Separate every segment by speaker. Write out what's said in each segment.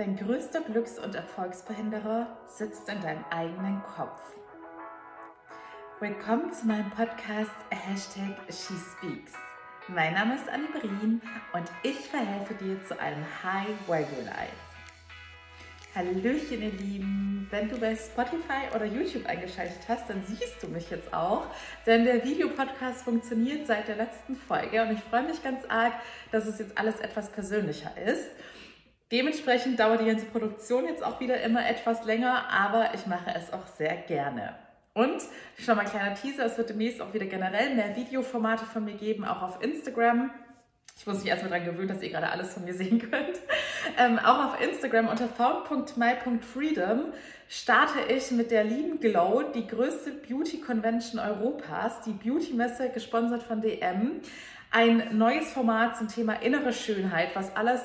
Speaker 1: Dein größter Glücks- und Erfolgsverhinderer sitzt in deinem eigenen Kopf. Willkommen zu meinem Podcast Hashtag SheSpeaks. Mein Name ist Annie Brien und ich verhelfe dir zu einem High Value Life. Hallöchen, ihr Lieben! Wenn du bei Spotify oder YouTube eingeschaltet hast, dann siehst du mich jetzt auch, denn der Videopodcast funktioniert seit der letzten Folge und ich freue mich ganz arg, dass es jetzt alles etwas persönlicher ist. Dementsprechend dauert die ganze Produktion jetzt auch wieder immer etwas länger, aber ich mache es auch sehr gerne. Und schon mal ein kleiner Teaser, es wird demnächst auch wieder generell mehr Videoformate von mir geben, auch auf Instagram. Ich muss mich erstmal daran gewöhnen, dass ihr gerade alles von mir sehen könnt. Ähm, auch auf Instagram unter found.my.freedom starte ich mit der lieben Glow, die größte Beauty Convention Europas, die Beauty Messe, gesponsert von DM. Ein neues Format zum Thema innere Schönheit, was alles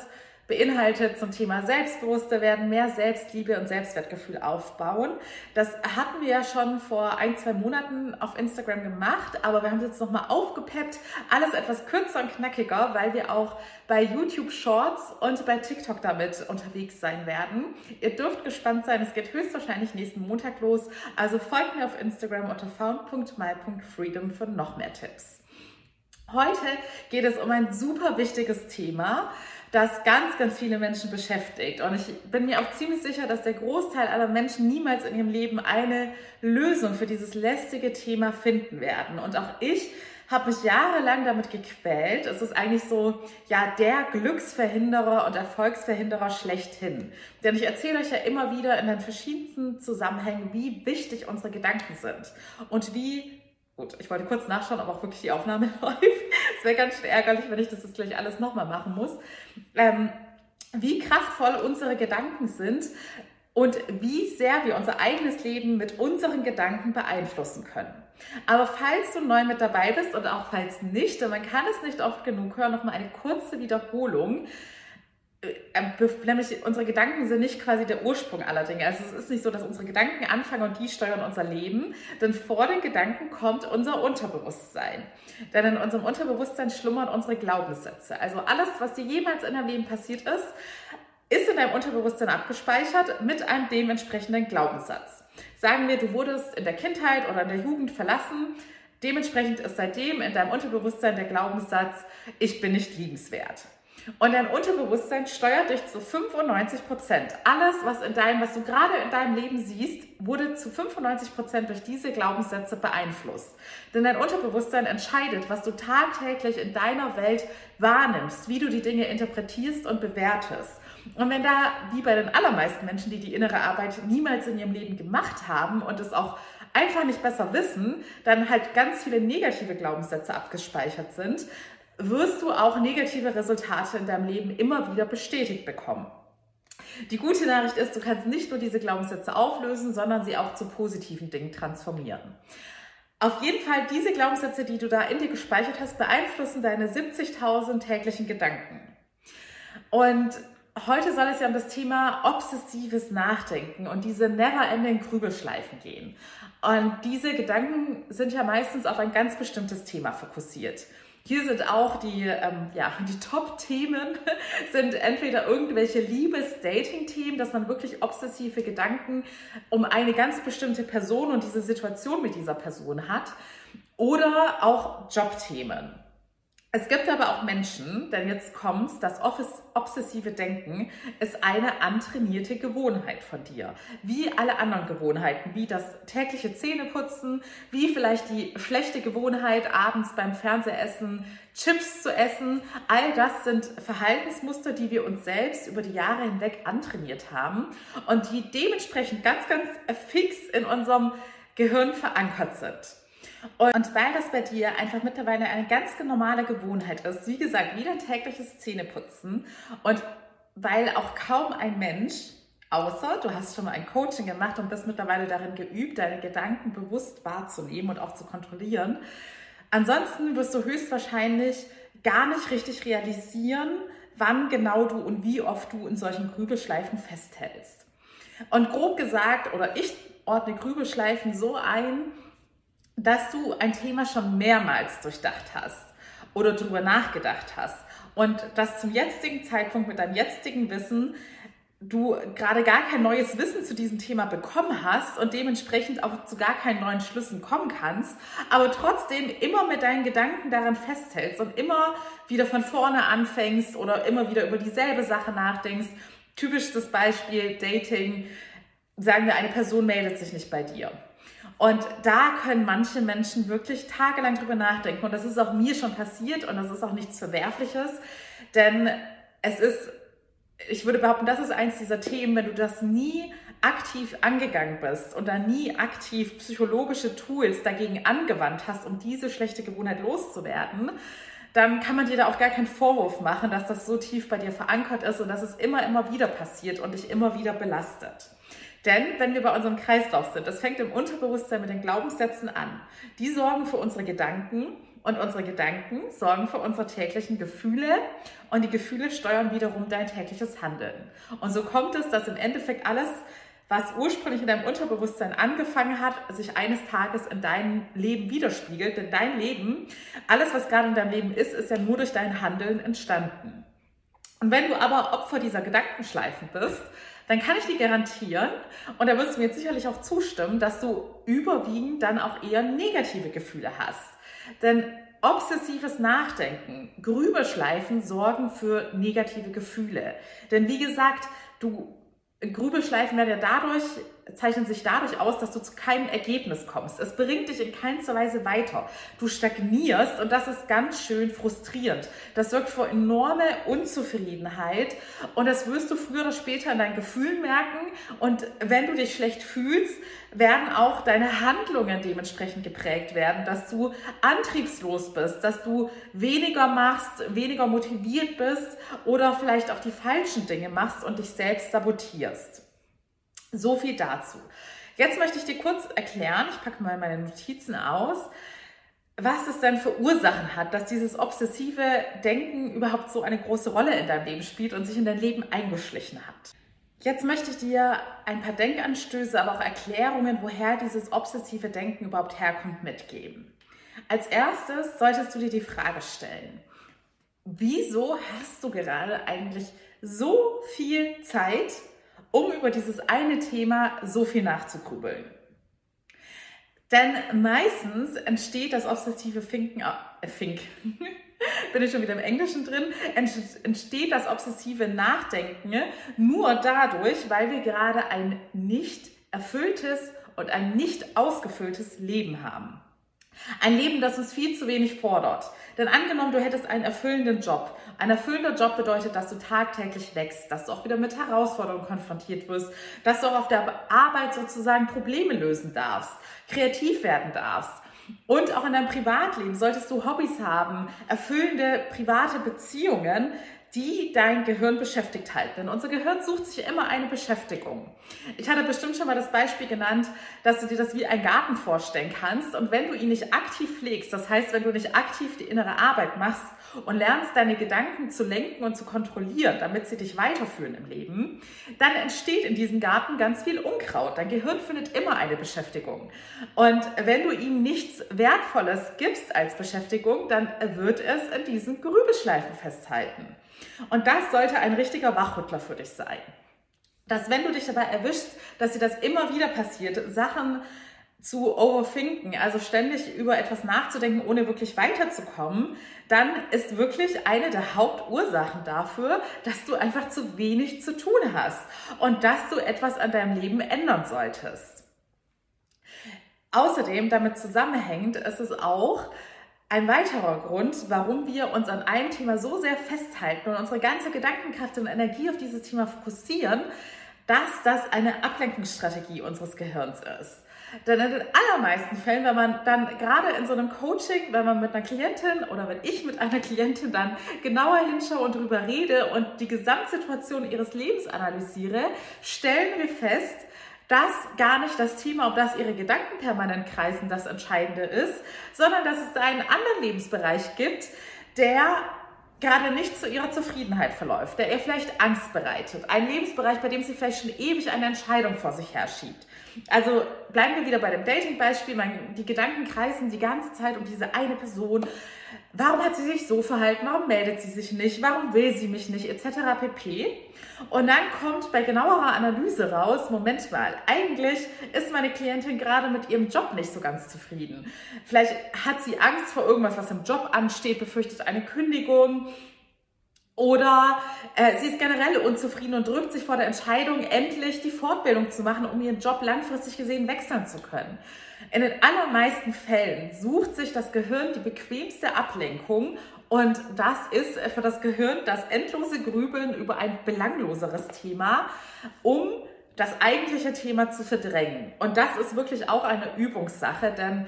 Speaker 1: beinhaltet zum Thema Selbstbewusster werden, mehr Selbstliebe und Selbstwertgefühl aufbauen. Das hatten wir ja schon vor ein, zwei Monaten auf Instagram gemacht, aber wir haben es jetzt nochmal aufgepeppt, alles etwas kürzer und knackiger, weil wir auch bei YouTube Shorts und bei TikTok damit unterwegs sein werden. Ihr dürft gespannt sein, es geht höchstwahrscheinlich nächsten Montag los, also folgt mir auf Instagram unter found.my.freedom für noch mehr Tipps. Heute geht es um ein super wichtiges Thema, das ganz, ganz viele Menschen beschäftigt. Und ich bin mir auch ziemlich sicher, dass der Großteil aller Menschen niemals in ihrem Leben eine Lösung für dieses lästige Thema finden werden. Und auch ich habe mich jahrelang damit gequält. Es ist eigentlich so, ja, der Glücksverhinderer und Erfolgsverhinderer schlechthin. Denn ich erzähle euch ja immer wieder in den verschiedensten Zusammenhängen, wie wichtig unsere Gedanken sind und wie Gut, ich wollte kurz nachschauen, ob auch wirklich die Aufnahme läuft. Wäre ganz schön ärgerlich, wenn ich das jetzt gleich alles nochmal machen muss. Ähm, wie kraftvoll unsere Gedanken sind und wie sehr wir unser eigenes Leben mit unseren Gedanken beeinflussen können. Aber falls du neu mit dabei bist und auch falls nicht, und man kann es nicht oft genug hören, nochmal eine kurze Wiederholung. Äh, nämlich unsere Gedanken sind nicht quasi der Ursprung aller Dinge. Also es ist nicht so, dass unsere Gedanken anfangen und die steuern unser Leben, denn vor den Gedanken kommt unser Unterbewusstsein. Denn in unserem Unterbewusstsein schlummern unsere Glaubenssätze. Also alles, was dir jemals in deinem Leben passiert ist, ist in deinem Unterbewusstsein abgespeichert mit einem dementsprechenden Glaubenssatz. Sagen wir, du wurdest in der Kindheit oder in der Jugend verlassen, dementsprechend ist seitdem in deinem Unterbewusstsein der Glaubenssatz, ich bin nicht liebenswert. Und dein Unterbewusstsein steuert dich zu 95 Prozent. Alles, was in deinem, was du gerade in deinem Leben siehst, wurde zu 95 Prozent durch diese Glaubenssätze beeinflusst. Denn dein Unterbewusstsein entscheidet, was du tagtäglich in deiner Welt wahrnimmst, wie du die Dinge interpretierst und bewertest. Und wenn da, wie bei den allermeisten Menschen, die die innere Arbeit niemals in ihrem Leben gemacht haben und es auch einfach nicht besser wissen, dann halt ganz viele negative Glaubenssätze abgespeichert sind, wirst du auch negative Resultate in deinem Leben immer wieder bestätigt bekommen. Die gute Nachricht ist, du kannst nicht nur diese Glaubenssätze auflösen, sondern sie auch zu positiven Dingen transformieren. Auf jeden Fall, diese Glaubenssätze, die du da in dir gespeichert hast, beeinflussen deine 70.000 täglichen Gedanken. Und heute soll es ja um das Thema obsessives Nachdenken und diese never-ending Grübelschleifen gehen. Und diese Gedanken sind ja meistens auf ein ganz bestimmtes Thema fokussiert. Hier sind auch die, ähm, ja, die Top-Themen, sind entweder irgendwelche Liebes-Dating-Themen, dass man wirklich obsessive Gedanken um eine ganz bestimmte Person und diese Situation mit dieser Person hat, oder auch Jobthemen. Es gibt aber auch Menschen, denn jetzt kommt's, das obsessive Denken ist eine antrainierte Gewohnheit von dir. Wie alle anderen Gewohnheiten, wie das tägliche Zähneputzen, wie vielleicht die schlechte Gewohnheit, abends beim Fernsehessen Chips zu essen. All das sind Verhaltensmuster, die wir uns selbst über die Jahre hinweg antrainiert haben und die dementsprechend ganz, ganz fix in unserem Gehirn verankert sind. Und weil das bei dir einfach mittlerweile eine ganz normale Gewohnheit ist, wie gesagt, wie dein tägliches Zähneputzen und weil auch kaum ein Mensch, außer du hast schon mal ein Coaching gemacht und bist mittlerweile darin geübt, deine Gedanken bewusst wahrzunehmen und auch zu kontrollieren, ansonsten wirst du höchstwahrscheinlich gar nicht richtig realisieren, wann genau du und wie oft du in solchen Grübelschleifen festhältst. Und grob gesagt, oder ich ordne Grübelschleifen so ein, dass du ein Thema schon mehrmals durchdacht hast oder darüber nachgedacht hast und dass zum jetzigen Zeitpunkt mit deinem jetzigen Wissen du gerade gar kein neues Wissen zu diesem Thema bekommen hast und dementsprechend auch zu gar keinen neuen Schlüssen kommen kannst, aber trotzdem immer mit deinen Gedanken daran festhältst und immer wieder von vorne anfängst oder immer wieder über dieselbe Sache nachdenkst. Typisches Beispiel Dating. Sagen wir, eine Person meldet sich nicht bei dir. Und da können manche Menschen wirklich tagelang drüber nachdenken. Und das ist auch mir schon passiert und das ist auch nichts Verwerfliches, denn es ist ich würde behaupten, das ist eins dieser Themen, wenn du das nie aktiv angegangen bist und da nie aktiv psychologische Tools dagegen angewandt hast, um diese schlechte Gewohnheit loszuwerden, dann kann man dir da auch gar keinen Vorwurf machen, dass das so tief bei dir verankert ist und dass es immer, immer wieder passiert und dich immer wieder belastet. Denn wenn wir bei unserem Kreislauf sind, das fängt im Unterbewusstsein mit den Glaubenssätzen an. Die sorgen für unsere Gedanken und unsere Gedanken sorgen für unsere täglichen Gefühle und die Gefühle steuern wiederum dein tägliches Handeln. Und so kommt es, dass im Endeffekt alles, was ursprünglich in deinem Unterbewusstsein angefangen hat, sich eines Tages in deinem Leben widerspiegelt. Denn dein Leben, alles, was gerade in deinem Leben ist, ist ja nur durch dein Handeln entstanden. Und wenn du aber Opfer dieser Gedankenschleifen bist, dann kann ich dir garantieren, und da wirst du mir jetzt sicherlich auch zustimmen, dass du überwiegend dann auch eher negative Gefühle hast. Denn obsessives Nachdenken, Grübelschleifen sorgen für negative Gefühle. Denn wie gesagt, du Grübelschleifen werden ja dadurch, zeichnen sich dadurch aus, dass du zu keinem Ergebnis kommst. Es bringt dich in keinster Weise weiter. Du stagnierst und das ist ganz schön frustrierend. Das sorgt für enorme Unzufriedenheit und das wirst du früher oder später in deinen Gefühlen merken. Und wenn du dich schlecht fühlst, werden auch deine Handlungen dementsprechend geprägt werden, dass du antriebslos bist, dass du weniger machst, weniger motiviert bist oder vielleicht auch die falschen Dinge machst und dich selbst sabotierst. So viel dazu. Jetzt möchte ich dir kurz erklären, ich packe mal meine Notizen aus, was es denn für Ursachen hat, dass dieses obsessive Denken überhaupt so eine große Rolle in deinem Leben spielt und sich in dein Leben eingeschlichen hat. Jetzt möchte ich dir ein paar Denkanstöße, aber auch Erklärungen, woher dieses obsessive Denken überhaupt herkommt, mitgeben. Als erstes solltest du dir die Frage stellen, wieso hast du gerade eigentlich so viel Zeit, um über dieses eine Thema so viel nachzugrübeln? Denn meistens entsteht das obsessive Finken, äh, Fink, bin ich schon wieder im Englischen drin, entsteht das obsessive Nachdenken nur dadurch, weil wir gerade ein nicht erfülltes und ein nicht ausgefülltes Leben haben. Ein Leben, das uns viel zu wenig fordert. Denn angenommen, du hättest einen erfüllenden Job. Ein erfüllender Job bedeutet, dass du tagtäglich wächst, dass du auch wieder mit Herausforderungen konfrontiert wirst, dass du auch auf der Arbeit sozusagen Probleme lösen darfst, kreativ werden darfst. Und auch in deinem Privatleben solltest du Hobbys haben, erfüllende private Beziehungen, die dein Gehirn beschäftigt halten. Denn unser Gehirn sucht sich immer eine Beschäftigung. Ich hatte bestimmt schon mal das Beispiel genannt, dass du dir das wie ein Garten vorstellen kannst. Und wenn du ihn nicht aktiv pflegst, das heißt, wenn du nicht aktiv die innere Arbeit machst und lernst, deine Gedanken zu lenken und zu kontrollieren, damit sie dich weiterführen im Leben, dann entsteht in diesem Garten ganz viel Unkraut. Dein Gehirn findet immer eine Beschäftigung. Und wenn du ihm nichts Wertvolles gibst als Beschäftigung, dann wird es in diesen Grübelschleifen festhalten. Und das sollte ein richtiger Wachrüttler für dich sein. Dass wenn du dich dabei erwischst, dass dir das immer wieder passiert, Sachen zu overthinken, also ständig über etwas nachzudenken, ohne wirklich weiterzukommen, dann ist wirklich eine der Hauptursachen dafür, dass du einfach zu wenig zu tun hast und dass du etwas an deinem Leben ändern solltest. Außerdem damit zusammenhängt ist es auch, ein weiterer Grund, warum wir uns an einem Thema so sehr festhalten und unsere ganze Gedankenkraft und Energie auf dieses Thema fokussieren, dass das eine Ablenkungsstrategie unseres Gehirns ist. Denn in den allermeisten Fällen, wenn man dann gerade in so einem Coaching, wenn man mit einer Klientin oder wenn ich mit einer Klientin dann genauer hinschaue und darüber rede und die Gesamtsituation ihres Lebens analysiere, stellen wir fest, dass gar nicht das Thema, ob das ihre Gedanken permanent kreisen, das Entscheidende ist, sondern dass es einen anderen Lebensbereich gibt, der gerade nicht zu ihrer Zufriedenheit verläuft, der ihr vielleicht Angst bereitet. Ein Lebensbereich, bei dem sie vielleicht schon ewig eine Entscheidung vor sich herschiebt. Also bleiben wir wieder bei dem Dating-Beispiel. Die Gedanken kreisen die ganze Zeit um diese eine Person. warum hat sie sich so verhalten, warum meldet sie sich nicht, warum will sie mich nicht, etc. pp. Und dann kommt bei genauerer Analyse raus, Moment mal, eigentlich ist meine Klientin gerade mit ihrem Job nicht so ganz zufrieden. Vielleicht hat sie Angst vor irgendwas, was im Job ansteht, befürchtet eine Kündigung. Oder äh, sie ist generell unzufrieden und drückt sich vor der Entscheidung, endlich die Fortbildung zu machen, um ihren Job langfristig gesehen wechseln zu können. In den allermeisten Fällen sucht sich das Gehirn die bequemste Ablenkung und das ist für das Gehirn das endlose Grübeln über ein belangloseres Thema, um das eigentliche Thema zu verdrängen. Und das ist wirklich auch eine Übungssache, denn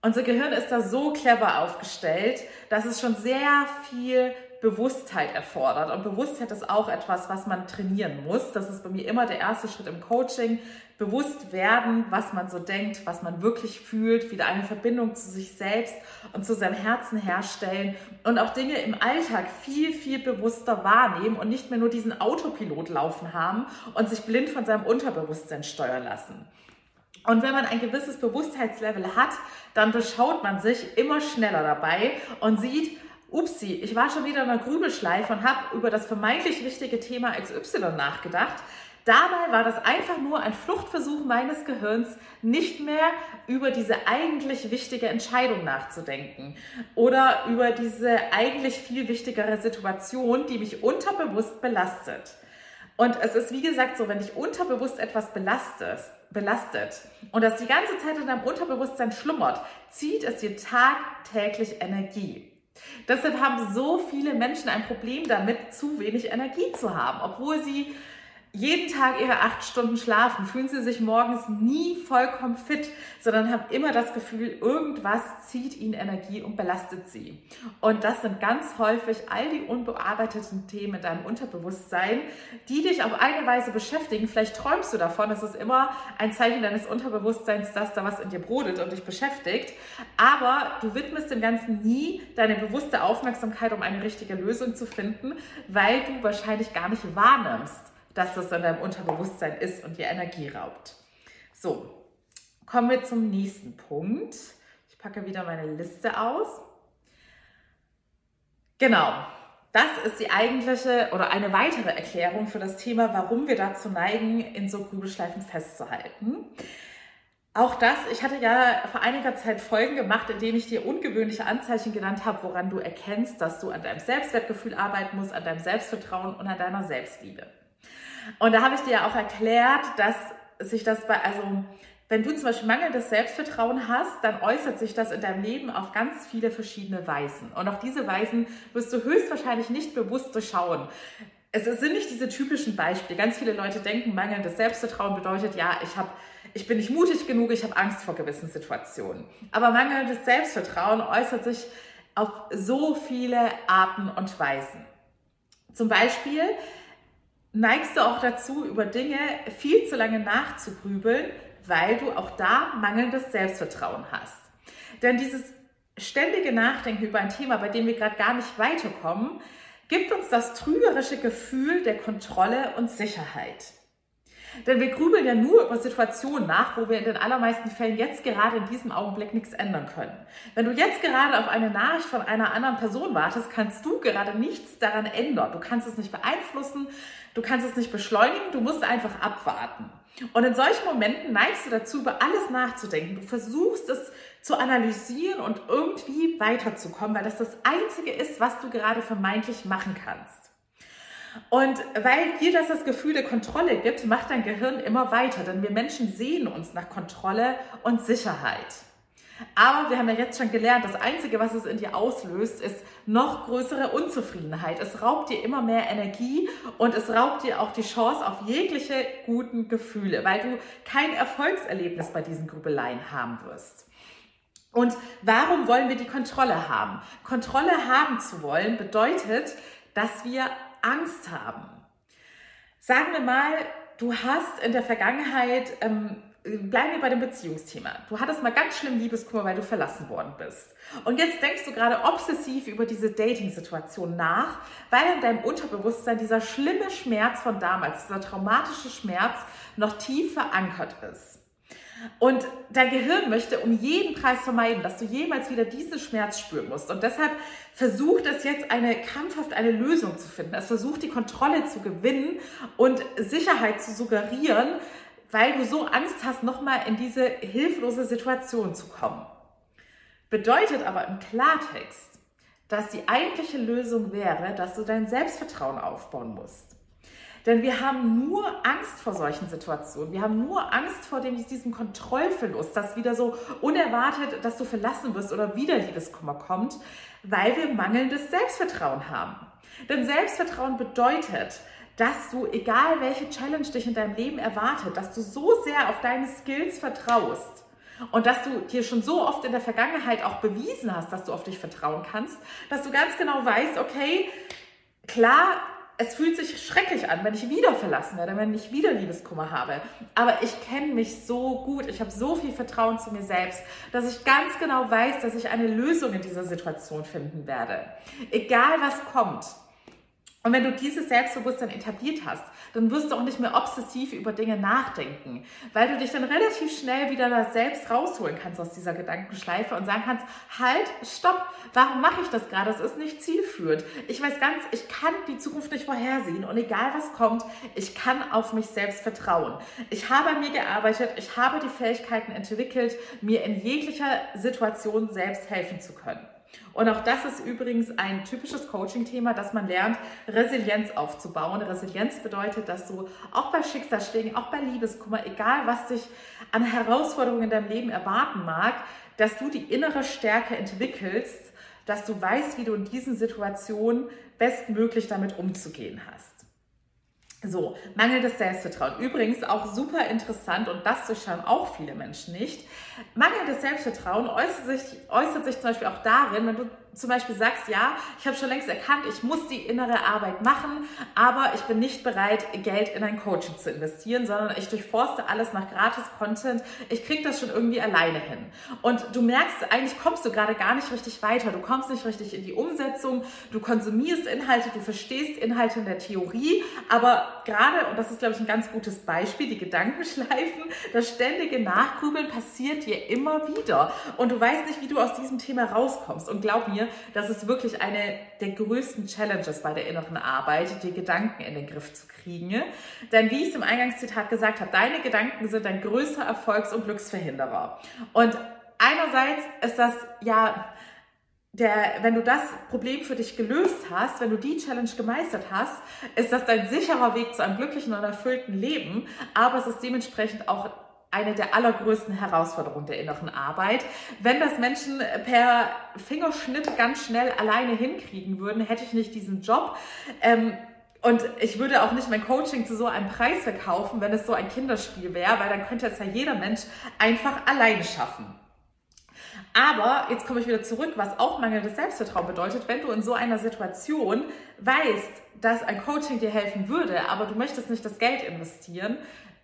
Speaker 1: unser Gehirn ist da so clever aufgestellt, dass es schon sehr viel Bewusstheit erfordert. Und Bewusstheit ist auch etwas, was man trainieren muss. Das ist bei mir immer der erste Schritt im Coaching. Bewusst werden, was man so denkt, was man wirklich fühlt, wieder eine Verbindung zu sich selbst und zu seinem Herzen herstellen und auch Dinge im Alltag viel, viel bewusster wahrnehmen und nicht mehr nur diesen Autopilot laufen haben und sich blind von seinem Unterbewusstsein steuern lassen. Und wenn man ein gewisses Bewusstheitslevel hat, dann beschaut man sich immer schneller dabei und sieht, upsi, ich war schon wieder in einer Grübelschleife und habe über das vermeintlich wichtige Thema XY nachgedacht. Dabei war das einfach nur ein Fluchtversuch meines Gehirns, nicht mehr über diese eigentlich wichtige Entscheidung nachzudenken oder über diese eigentlich viel wichtigere Situation, die mich unterbewusst belastet. Und es ist wie gesagt so, wenn dich unterbewusst etwas belastet, belastet und das die ganze Zeit in deinem Unterbewusstsein schlummert, zieht es dir tagtäglich Energie. Deshalb haben so viele Menschen ein Problem damit, zu wenig Energie zu haben, obwohl sie jeden Tag ihre acht Stunden schlafen, fühlen sie sich morgens nie vollkommen fit, sondern haben immer das Gefühl, irgendwas zieht ihnen Energie und belastet sie. Und das sind ganz häufig all die unbearbeiteten Themen in deinem Unterbewusstsein, die dich auf eine Weise beschäftigen. Vielleicht träumst du davon, es ist immer ein Zeichen deines Unterbewusstseins, dass da was in dir brodelt und dich beschäftigt. Aber du widmest dem Ganzen nie deine bewusste Aufmerksamkeit, um eine richtige Lösung zu finden, weil du wahrscheinlich gar nicht wahrnimmst dass das in deinem Unterbewusstsein ist und dir Energie raubt. So, kommen wir zum nächsten Punkt. Ich packe wieder meine Liste aus. Genau, das ist die eigentliche oder eine weitere Erklärung für das Thema, warum wir dazu neigen, in so Grübelschleifen festzuhalten. Auch das, ich hatte ja vor einiger Zeit Folgen gemacht, in denen ich dir ungewöhnliche Anzeichen genannt habe, woran du erkennst, dass du an deinem Selbstwertgefühl arbeiten musst, an deinem Selbstvertrauen und an deiner Selbstliebe. Und da habe ich dir ja auch erklärt, dass sich das bei, also wenn du zum Beispiel mangelndes Selbstvertrauen hast, dann äußert sich das in deinem Leben auf ganz viele verschiedene Weisen. Und auch diese Weisen wirst du höchstwahrscheinlich nicht bewusst durchschauen. Es sind nicht diese typischen Beispiele. Ganz viele Leute denken, mangelndes Selbstvertrauen bedeutet, ja, ich, hab, ich bin nicht mutig genug, ich habe Angst vor gewissen Situationen. Aber mangelndes Selbstvertrauen äußert sich auf so viele Arten und Weisen. Zum Beispiel, neigst du auch dazu, über Dinge viel zu lange nachzugrübeln, weil du auch da mangelndes Selbstvertrauen hast. Denn dieses ständige Nachdenken über ein Thema, bei dem wir gerade gar nicht weiterkommen, gibt uns das trügerische Gefühl der Kontrolle und Sicherheit. Denn wir grübeln ja nur über Situationen nach, wo wir in den allermeisten Fällen jetzt gerade in diesem Augenblick nichts ändern können. Wenn du jetzt gerade auf eine Nachricht von einer anderen Person wartest, kannst du gerade nichts daran ändern. Du kannst es nicht beeinflussen, du kannst es nicht beschleunigen, du musst einfach abwarten. Und in solchen Momenten neigst du dazu, über alles nachzudenken. Du versuchst es zu analysieren und irgendwie weiterzukommen, weil das das Einzige ist, was du gerade vermeintlich machen kannst. Und weil dir das das Gefühl der Kontrolle gibt, macht dein Gehirn immer weiter, denn wir Menschen sehen uns nach Kontrolle und Sicherheit. Aber wir haben ja jetzt schon gelernt, das Einzige, was es in dir auslöst, ist noch größere Unzufriedenheit. Es raubt dir immer mehr Energie und es raubt dir auch die Chance auf jegliche guten Gefühle, weil du kein Erfolgserlebnis bei diesen Grübeleien haben wirst. Und warum wollen wir die Kontrolle haben? Kontrolle haben zu wollen bedeutet, dass wir Angst haben. Sagen wir mal, du hast in der Vergangenheit, ähm, bleiben wir bei dem Beziehungsthema, du hattest mal ganz schlimm Liebeskummer, weil du verlassen worden bist. Und jetzt denkst du gerade obsessiv über diese Dating-Situation nach, weil in deinem Unterbewusstsein dieser schlimme Schmerz von damals, dieser traumatische Schmerz noch tief verankert ist. Und dein Gehirn möchte um jeden Preis vermeiden, dass du jemals wieder diesen Schmerz spüren musst. Und deshalb versucht es jetzt eine krampfhaft eine Lösung zu finden. Es versucht die Kontrolle zu gewinnen und Sicherheit zu suggerieren, weil du so Angst hast, nochmal in diese hilflose Situation zu kommen. Bedeutet aber im Klartext, dass die eigentliche Lösung wäre, dass du dein Selbstvertrauen aufbauen musst. Denn wir haben nur Angst vor solchen Situationen. Wir haben nur Angst vor dem, diesem Kontrollverlust, dass wieder so unerwartet, dass du verlassen wirst oder wieder Liebeskummer kommt, weil wir mangelndes Selbstvertrauen haben. Denn Selbstvertrauen bedeutet, dass du, egal welche Challenge dich in deinem Leben erwartet, dass du so sehr auf deine Skills vertraust und dass du dir schon so oft in der Vergangenheit auch bewiesen hast, dass du auf dich vertrauen kannst, dass du ganz genau weißt, okay, klar, es fühlt sich schrecklich an, wenn ich wieder verlassen werde, wenn ich wieder Liebeskummer habe. Aber ich kenne mich so gut, ich habe so viel Vertrauen zu mir selbst, dass ich ganz genau weiß, dass ich eine Lösung in dieser Situation finden werde. Egal was kommt. Und wenn du dieses Selbstbewusstsein etabliert hast, dann wirst du auch nicht mehr obsessiv über Dinge nachdenken, weil du dich dann relativ schnell wieder da selbst rausholen kannst aus dieser Gedankenschleife und sagen kannst, halt, stopp, warum mache ich das gerade? Das ist nicht zielführend. Ich weiß ganz, ich kann die Zukunft nicht vorhersehen und egal was kommt, ich kann auf mich selbst vertrauen. Ich habe an mir gearbeitet, ich habe die Fähigkeiten entwickelt, mir in jeglicher Situation selbst helfen zu können. Und auch das ist übrigens ein typisches Coaching-Thema, dass man lernt, Resilienz aufzubauen. Resilienz bedeutet, dass du auch bei Schicksalsschlägen, auch bei Liebeskummer, egal was dich an Herausforderungen in deinem Leben erwarten mag, dass du die innere Stärke entwickelst, dass du weißt, wie du in diesen Situationen bestmöglich damit umzugehen hast. So, mangelndes Selbstvertrauen. Übrigens auch super interessant und das durchschauen auch viele Menschen nicht. Mangelndes Selbstvertrauen äußert sich, äußert sich zum Beispiel auch darin, wenn du zum Beispiel sagst, ja, ich habe schon längst erkannt, ich muss die innere Arbeit machen, aber ich bin nicht bereit, Geld in ein Coaching zu investieren, sondern ich durchforste alles nach Gratis-Content. Ich kriege das schon irgendwie alleine hin. Und du merkst, eigentlich kommst du gerade gar nicht richtig weiter. Du kommst nicht richtig in die Umsetzung. Du konsumierst Inhalte, du verstehst Inhalte in der Theorie, aber gerade, und das ist, glaube ich, ein ganz gutes Beispiel, die Gedankenschleifen, das ständige Nachgrübeln passiert dir immer wieder. Und du weißt nicht, wie du aus diesem Thema rauskommst. Und glaub mir, das ist wirklich eine der größten Challenges bei der inneren Arbeit, die Gedanken in den Griff zu kriegen. Denn wie ich es im Eingangszitat gesagt habe, deine Gedanken sind dein größter Erfolgs- und Glücksverhinderer. Und einerseits ist das ja der, wenn du das Problem für dich gelöst hast, wenn du die Challenge gemeistert hast, ist das dein sicherer Weg zu einem glücklichen und erfüllten Leben. Aber es ist dementsprechend auch eine der allergrößten Herausforderungen der inneren Arbeit. Wenn das Menschen per Fingerschnitt ganz schnell alleine hinkriegen würden, hätte ich nicht diesen Job. Ähm, und ich würde auch nicht mein Coaching zu so einem Preis verkaufen, wenn es so ein Kinderspiel wäre, weil dann könnte es ja jeder Mensch einfach alleine schaffen. Aber jetzt komme ich wieder zurück, was auch mangelndes Selbstvertrauen bedeutet, wenn du in so einer Situation weißt, dass ein Coaching dir helfen würde, aber du möchtest nicht das Geld investieren,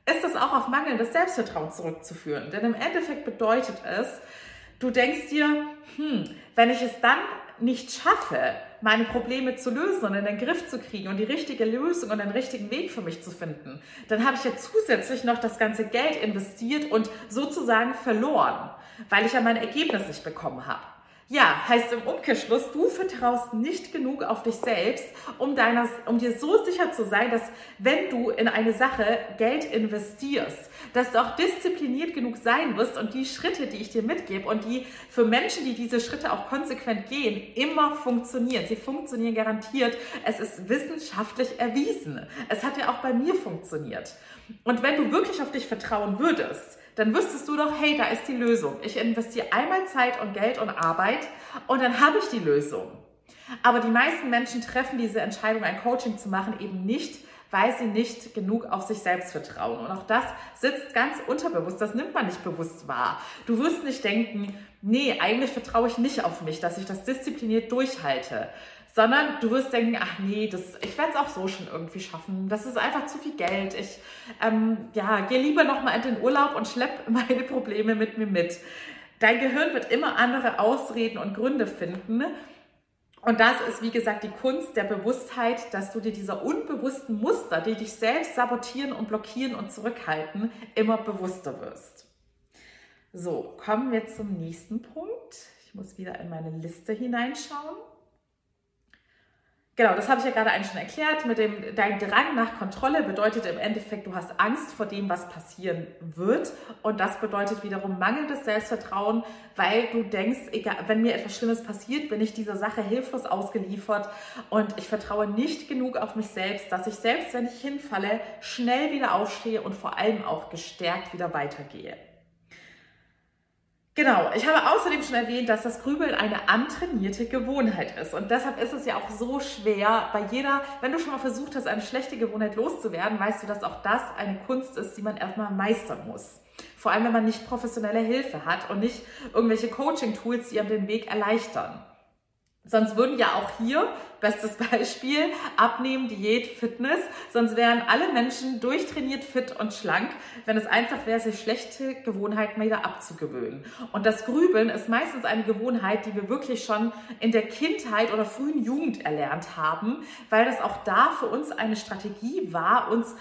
Speaker 1: ist das auch auf mangelndes Selbstvertrauen zurückzuführen. Denn im Endeffekt bedeutet es, du denkst dir, hm, wenn ich es dann nicht schaffe, meine Probleme zu lösen und in den Griff zu kriegen und die richtige Lösung und den richtigen Weg für mich zu finden, dann habe ich ja zusätzlich noch das ganze Geld investiert und sozusagen verloren, weil ich ja mein Ergebnis nicht bekommen habe. Ja, heißt im Umkehrschluss, du vertraust nicht genug auf dich selbst, um, deiner, um dir so sicher zu sein, dass wenn du in eine Sache Geld investierst, dass du auch diszipliniert genug sein wirst und die Schritte, die ich dir mitgebe und die für Menschen, die diese Schritte auch konsequent gehen, immer funktionieren. Sie funktionieren garantiert. Es ist wissenschaftlich erwiesen. Es hat ja auch bei mir funktioniert. Und wenn du wirklich auf dich vertrauen würdest, dann wüsstest du doch, hey, da ist die Lösung. Ich investiere einmal Zeit und Geld und Arbeit und dann habe ich die Lösung. Aber die meisten Menschen treffen diese Entscheidung, ein Coaching zu machen, eben nicht, weil sie nicht genug auf sich selbst vertrauen. Und auch das sitzt ganz unterbewusst, das nimmt man nicht bewusst wahr. Du wirst nicht denken, nee, eigentlich vertraue ich nicht auf mich, dass ich das diszipliniert durchhalte sondern du wirst denken, ach nee, das, ich werde es auch so schon irgendwie schaffen. Das ist einfach zu viel Geld. Ich ähm, ja, gehe lieber nochmal in den Urlaub und schlepp meine Probleme mit mir mit. Dein Gehirn wird immer andere Ausreden und Gründe finden. Und das ist, wie gesagt, die Kunst der Bewusstheit, dass du dir dieser unbewussten Muster, die dich selbst sabotieren und blockieren und zurückhalten, immer bewusster wirst. So, kommen wir zum nächsten Punkt. Ich muss wieder in meine Liste hineinschauen. Genau, das habe ich ja gerade eigentlich schon erklärt. Mit dem, dein Drang nach Kontrolle bedeutet im Endeffekt, du hast Angst vor dem, was passieren wird. Und das bedeutet wiederum mangelndes Selbstvertrauen, weil du denkst, egal, wenn mir etwas Schlimmes passiert, bin ich dieser Sache hilflos ausgeliefert. Und ich vertraue nicht genug auf mich selbst, dass ich selbst, wenn ich hinfalle, schnell wieder aufstehe und vor allem auch gestärkt wieder weitergehe. Genau, ich habe außerdem schon erwähnt, dass das Grübeln eine antrainierte Gewohnheit ist. Und deshalb ist es ja auch so schwer, bei jeder, wenn du schon mal versucht hast, eine schlechte Gewohnheit loszuwerden, weißt du, dass auch das eine Kunst ist, die man erstmal meistern muss. Vor allem, wenn man nicht professionelle Hilfe hat und nicht irgendwelche Coaching-Tools, die einem den Weg erleichtern. Sonst würden ja auch hier, bestes Beispiel, Abnehmen, Diät, Fitness, sonst wären alle Menschen durchtrainiert, fit und schlank, wenn es einfach wäre, sich schlechte Gewohnheiten wieder abzugewöhnen. Und das Grübeln ist meistens eine Gewohnheit, die wir wirklich schon in der Kindheit oder frühen Jugend erlernt haben, weil das auch da für uns eine Strategie war, uns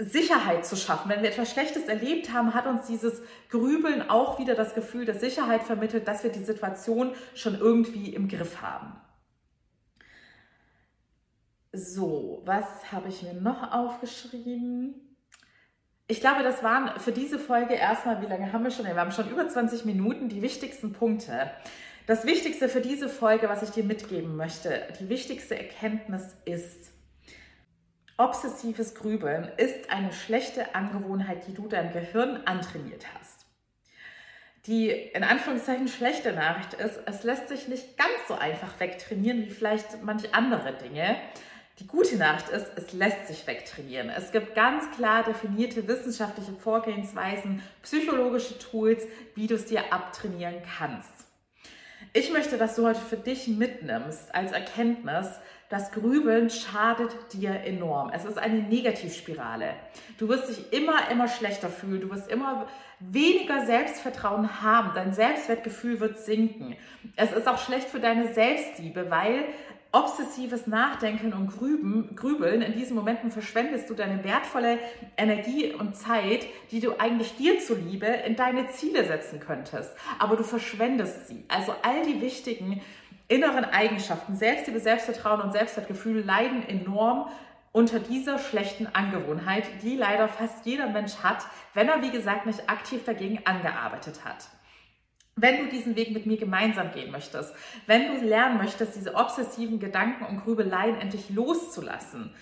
Speaker 1: Sicherheit zu schaffen. Wenn wir etwas Schlechtes erlebt haben, hat uns dieses Grübeln auch wieder das Gefühl der Sicherheit vermittelt, dass wir die Situation schon irgendwie im Griff haben. So, was habe ich mir noch aufgeschrieben? Ich glaube, das waren für diese Folge erstmal, wie lange haben wir schon? Wir haben schon über 20 Minuten, die wichtigsten Punkte. Das Wichtigste für diese Folge, was ich dir mitgeben möchte, die wichtigste Erkenntnis ist, Obsessives Grübeln ist eine schlechte Angewohnheit, die du deinem Gehirn antrainiert hast. Die in Anführungszeichen schlechte Nachricht ist, es lässt sich nicht ganz so einfach wegtrainieren wie vielleicht manche andere Dinge. Die gute Nachricht ist, es lässt sich wegtrainieren. Es gibt ganz klar definierte wissenschaftliche Vorgehensweisen, psychologische Tools, wie du es dir abtrainieren kannst. Ich möchte, dass du heute für dich mitnimmst als Erkenntnis, das Grübeln schadet dir enorm. Es ist eine Negativspirale. Du wirst dich immer, immer schlechter fühlen. Du wirst immer weniger Selbstvertrauen haben. Dein Selbstwertgefühl wird sinken. Es ist auch schlecht für deine Selbstliebe, weil obsessives Nachdenken und Grüben, Grübeln, in diesen Momenten verschwendest du deine wertvolle Energie und Zeit, die du eigentlich dir zuliebe in deine Ziele setzen könntest. Aber du verschwendest sie. Also all die wichtigen inneren Eigenschaften, Selbstliebe, Selbstvertrauen und Selbstwertgefühl leiden enorm unter dieser schlechten Angewohnheit, die leider fast jeder Mensch hat, wenn er, wie gesagt, nicht aktiv dagegen angearbeitet hat. Wenn du diesen Weg mit mir gemeinsam gehen möchtest, wenn du lernen möchtest, diese obsessiven Gedanken und Grübeleien endlich loszulassen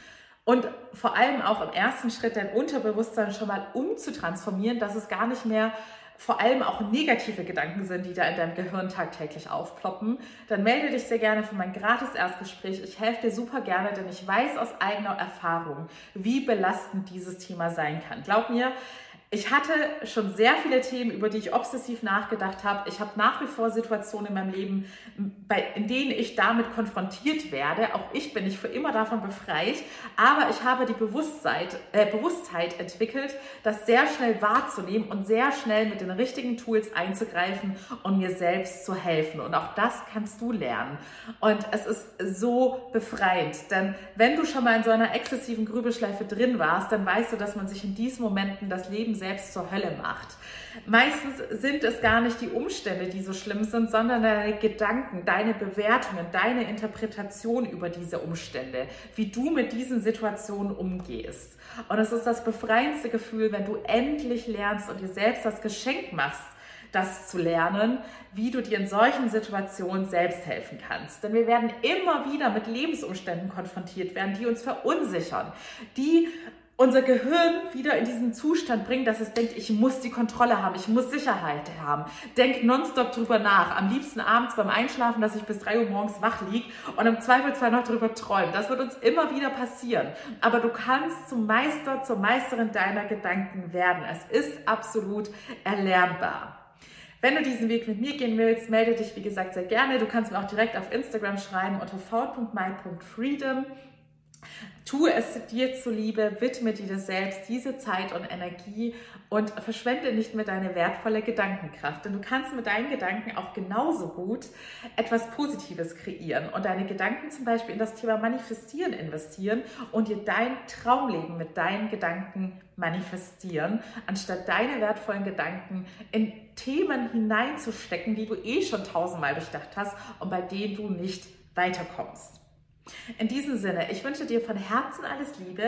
Speaker 1: und vor allem auch im ersten Schritt dein Unterbewusstsein schon mal umzutransformieren, dass es gar nicht mehr vor allem auch negative Gedanken sind, die da in deinem Gehirn tagtäglich aufploppen, dann melde dich sehr gerne für mein gratis Erstgespräch. Ich helfe dir super gerne, denn ich weiß aus eigener Erfahrung, wie belastend dieses Thema sein kann. Glaub mir, ich hatte schon sehr viele Themen, über die ich obsessiv nachgedacht habe. Ich habe nach wie vor Situationen in meinem Leben, bei, in denen ich damit konfrontiert werde. Auch ich bin nicht für immer davon befreit. Aber ich habe die Bewusstheit, äh, Bewusstheit entwickelt, das sehr schnell wahrzunehmen und sehr schnell mit den richtigen Tools einzugreifen und mir selbst zu helfen. Und auch das kannst du lernen. Und es ist so befreiend. Denn wenn du schon mal in so einer exzessiven Grübelschleife drin warst, dann weißt du, dass man sich in diesen Momenten das Leben selbst zur Hölle macht. Meistens sind es gar nicht die Umstände, die so schlimm sind, sondern deine Gedanken, deine Bewertungen, deine Interpretation über diese Umstände, wie du mit diesen Situationen umgehst. Und es ist das befreiendste Gefühl, wenn du endlich lernst und dir selbst das Geschenk machst, das zu lernen, wie du dir in solchen Situationen selbst helfen kannst. Denn wir werden immer wieder mit Lebensumständen konfrontiert werden, die uns verunsichern, die unser Gehirn wieder in diesen Zustand bringen, dass es denkt, ich muss die Kontrolle haben, ich muss Sicherheit haben. Denk nonstop drüber nach. Am liebsten abends beim Einschlafen, dass ich bis drei Uhr morgens wach liege und im Zweifelsfall noch drüber träume. Das wird uns immer wieder passieren. Aber du kannst zum Meister, zur Meisterin deiner Gedanken werden. Es ist absolut erlernbar. Wenn du diesen Weg mit mir gehen willst, melde dich, wie gesagt, sehr gerne. Du kannst mir auch direkt auf Instagram schreiben unter v.my.freedom. Tu es dir zuliebe, widme dir selbst diese Zeit und Energie und verschwende nicht mehr deine wertvolle Gedankenkraft. Denn du kannst mit deinen Gedanken auch genauso gut etwas Positives kreieren und deine Gedanken zum Beispiel in das Thema Manifestieren investieren und dir dein Traumleben mit deinen Gedanken manifestieren, anstatt deine wertvollen Gedanken in Themen hineinzustecken, die du eh schon tausendmal durchdacht hast und bei denen du nicht weiterkommst. In diesem Sinne, ich wünsche dir von Herzen alles Liebe.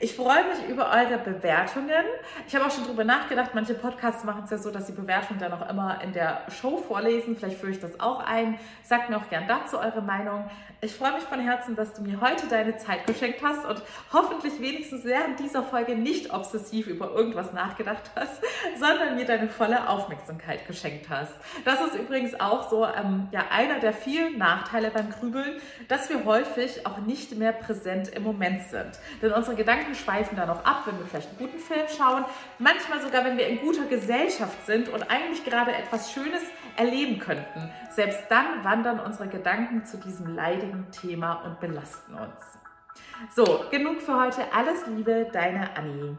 Speaker 1: Ich freue mich über eure Bewertungen. Ich habe auch schon darüber nachgedacht, manche Podcasts machen es ja so, dass die Bewertungen dann auch immer in der Show vorlesen. Vielleicht führe ich das auch ein. Sagt mir auch gern dazu eure Meinung. Ich freue mich von Herzen, dass du mir heute deine Zeit geschenkt hast und hoffentlich wenigstens während dieser Folge nicht obsessiv über irgendwas nachgedacht hast, sondern mir deine volle Aufmerksamkeit geschenkt hast. Das ist übrigens auch so ähm, ja, einer der vielen Nachteile beim Grübeln, dass wir häufig auch nicht mehr präsent im Moment sind. Denn unsere Gedanken schweifen dann auch ab, wenn wir vielleicht einen guten Film schauen, manchmal sogar, wenn wir in guter Gesellschaft sind und eigentlich gerade etwas Schönes erleben könnten. Selbst dann wandern unsere Gedanken zu diesem leidigen Thema und belasten uns. So, genug für heute. Alles Liebe, deine Annie.